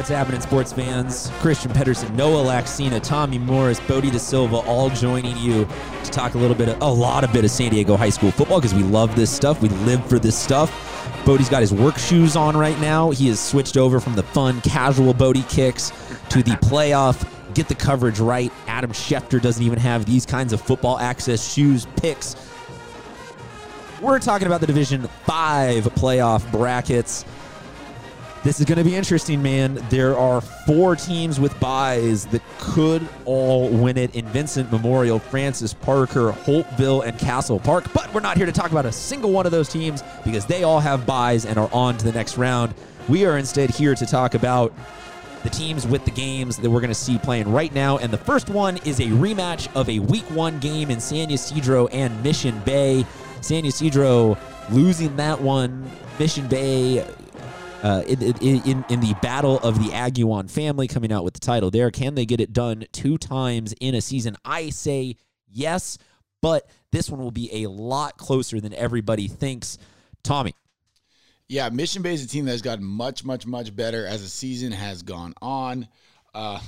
What's happening, sports fans? Christian Pedersen, Noah Laxina, Tommy Morris, Bodie De Silva, all joining you to talk a little bit, of, a lot of bit of San Diego high school football because we love this stuff. We live for this stuff. Bodie's got his work shoes on right now. He has switched over from the fun, casual Bodie kicks to the playoff. Get the coverage right. Adam Schefter doesn't even have these kinds of football access shoes, picks. We're talking about the Division 5 playoff brackets. This is going to be interesting, man. There are four teams with buys that could all win it in Vincent Memorial, Francis Parker, Holtville, and Castle Park. But we're not here to talk about a single one of those teams because they all have buys and are on to the next round. We are instead here to talk about the teams with the games that we're going to see playing right now. And the first one is a rematch of a week one game in San Ysidro and Mission Bay. San Ysidro losing that one. Mission Bay uh, in, in, in the battle of the Aguan family coming out with the title there. Can they get it done two times in a season? I say yes, but this one will be a lot closer than everybody thinks. Tommy. Yeah, Mission Bay is a team that has gotten much, much, much better as the season has gone on. Uh,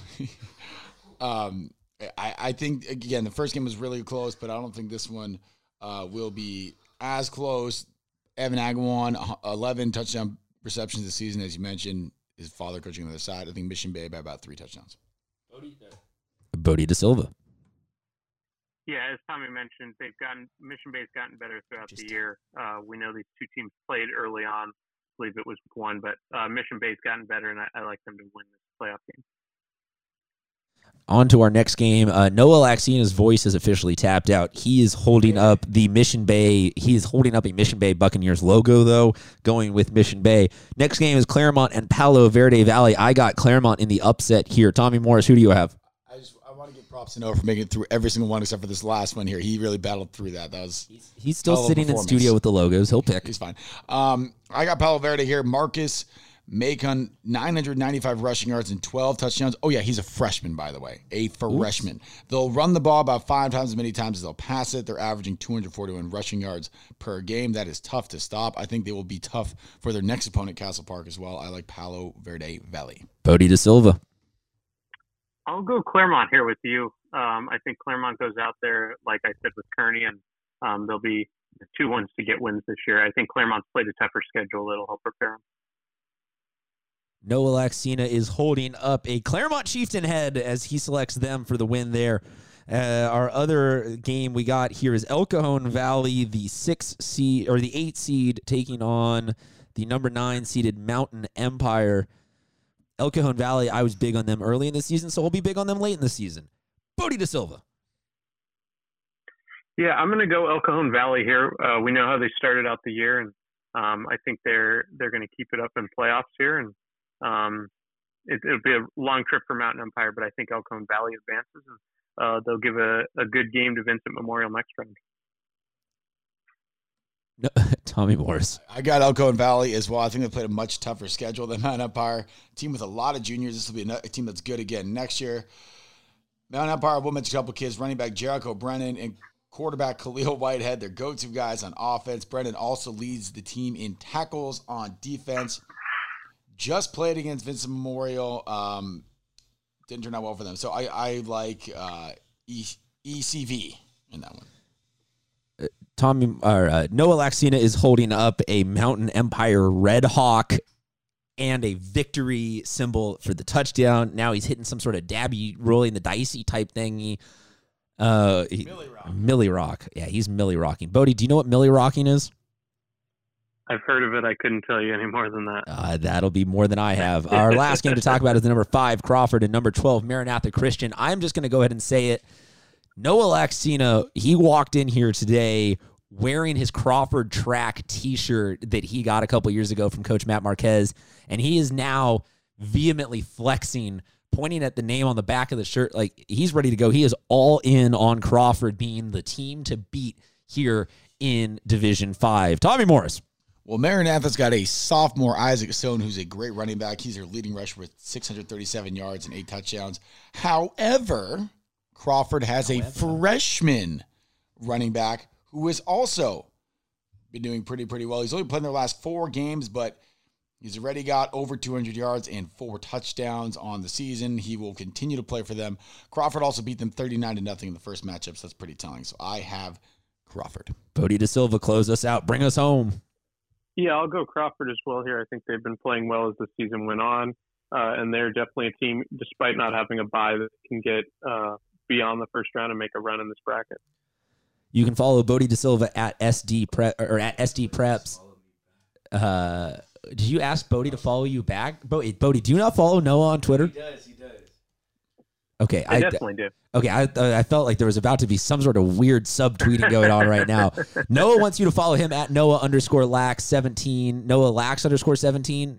um, I, I, think, again, the first game was really close, but I don't think this one uh, will be as close. Evan Aguan, 11 touchdown receptions this season, as you mentioned. His father coaching on the other side. I think Mission Bay by about three touchdowns. Bodie De Silva. Yeah, as Tommy mentioned, they've gotten Mission Bay's gotten better throughout Just the year. Uh, we know these two teams played early on. I believe it was one, but uh, Mission Bay's gotten better, and I, I like them to win this playoff game on to our next game. Uh, Noah Laxina's voice is officially tapped out. He is holding up the Mission Bay. He is holding up a Mission Bay Buccaneers logo, though, going with Mission Bay. Next game is Clairemont and Palo Verde Valley. I got Clairemont in the upset here. Tommy Morris, who do you have? I just I want to give props to Noah for making it through every single one except for this last one here. He really battled through that. That was he's, he's still sitting in studio with the logos. He'll pick. He's fine. Um, I got Palo Verde here. Marcus Macon, 995 rushing yards and 12 touchdowns. Oh, yeah, he's a freshman, by the way, a freshman. Oops. They'll run the ball about five times as many times as they'll pass it. They're averaging 241 rushing yards per game. That is tough to stop. I think they will be tough for their next opponent, Castle Park, as well. I like Palo Verde Valley. Bodie De Silva. I'll go Clairemont here with you. Um, I think Clairemont goes out there, like I said, with Kearney, and um, there'll be two ones to get wins this year. I think Clairemont's played a tougher schedule. It'll help prepare them. Noah Laxina is holding up a Clairemont Chieftain head as he selects them for the win there. Uh, our other game we got here is El Cajon Valley, the six seed or the eight seed, taking on the number nine seeded Mountain Empire. El Cajon Valley, I was big on them early in the season, so I'll be big on them late in the season. Bodie De Silva. Yeah, I'm going to go El Cajon Valley here. Uh, we know how they started out the year, and um, I think they're they're going to keep it up in playoffs here. And um, it, will be a long trip for Mountain Empire, but I think El Cajon Valley advances, and uh, they'll give a, a good game to Vincent Memorial next round. No, Tommy Morris. I got El Cajon Valley as well. I think they played a much tougher schedule than Mountain Empire. A team with a lot of juniors. This will be a team that's good again next year. Mountain Empire will mention a couple kids, running back Jericho Brennan and quarterback Khalil Whitehead. Their go-to guys on offense. Brennan also leads the team in tackles on defense just played against Vincent Memorial. Um, didn't turn out well for them. So I, I like uh, e- ECV in that one. Uh, Tommy or uh, Noah Laxina is holding up a Mountain Empire Red Hawk and a victory symbol for the touchdown. Now he's hitting some sort of dabby, rolling the dicey type thingy. Uh, Millie Rock. Millie Rock. Yeah, he's Millie Rocking. Bodie, do you know what Millie Rocking is? I've heard of it. I couldn't tell you any more than that. Uh, that'll be more than I have. Our last game to talk about is the number five Crawford and number twelve Maranatha Christian. I'm just going to go ahead and say it. Noah Laxina, he walked in here today wearing his Crawford track T-shirt that he got a couple years ago from Coach Matt Marquez, and he is now vehemently flexing, pointing at the name on the back of the shirt, like he's ready to go. He is all in on Crawford being the team to beat here in Division Five. Tommy Morris. Well, Maranatha's got a sophomore, Isaac Stone, who's a great running back. He's their leading rusher with 637 yards and eight touchdowns. However, Crawford has However. a freshman running back who has also been doing pretty, pretty well. He's only played in their last four games, but he's already got over 200 yards and four touchdowns on the season. He will continue to play for them. Crawford also beat them 39 to nothing in the first matchup, so that's pretty telling. So I have Crawford. Bodie De Silva, close us out. Bring us home. Yeah, I'll go Crawford as well here. I think they've been playing well as the season went on, uh, and they're definitely a team, despite not having a bye, that can get uh, beyond the first round and make a run in this bracket. You can follow Bodie De Silva at SD Prep or at SD Preps. Uh, did you ask Bodie to follow you back? Bodie, Bodie, do you not follow Noah on Twitter? He does. He does. Okay, I, I definitely do. Okay, I, uh, I felt like there was about to be some sort of weird subtweeting going on right now. Noah wants you to follow him at Noah underscore lax seventeen. Noah lax underscore seventeen.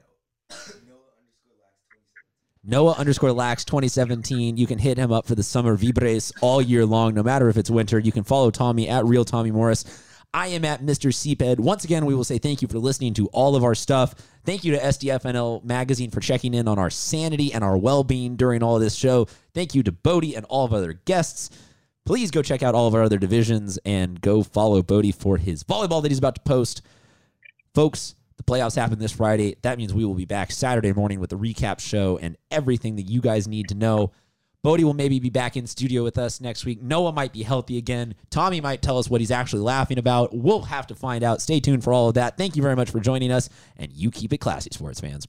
Noah underscore lax 2017. You can hit him up for the summer Vibres all year long, no matter if it's winter. You can follow Tommy at Real Tommy Morris. I am at Mr. Seeped. Once again, we will say thank you for listening to all of our stuff. Thank you to SDFNL Magazine for checking in on our sanity and our well being during all of this show. Thank you to Bodie and all of our other guests. Please go check out all of our other divisions and go follow Bodie for his volleyball that he's about to post. Folks, the playoffs happen this Friday. That means we will be back Saturday morning with the recap show and everything that you guys need to know. Bodie will maybe be back in studio with us next week. Noah might be healthy again. Tommy might tell us what he's actually laughing about. We'll have to find out. Stay tuned for all of that. Thank you very much for joining us, and you keep it classy, sports fans.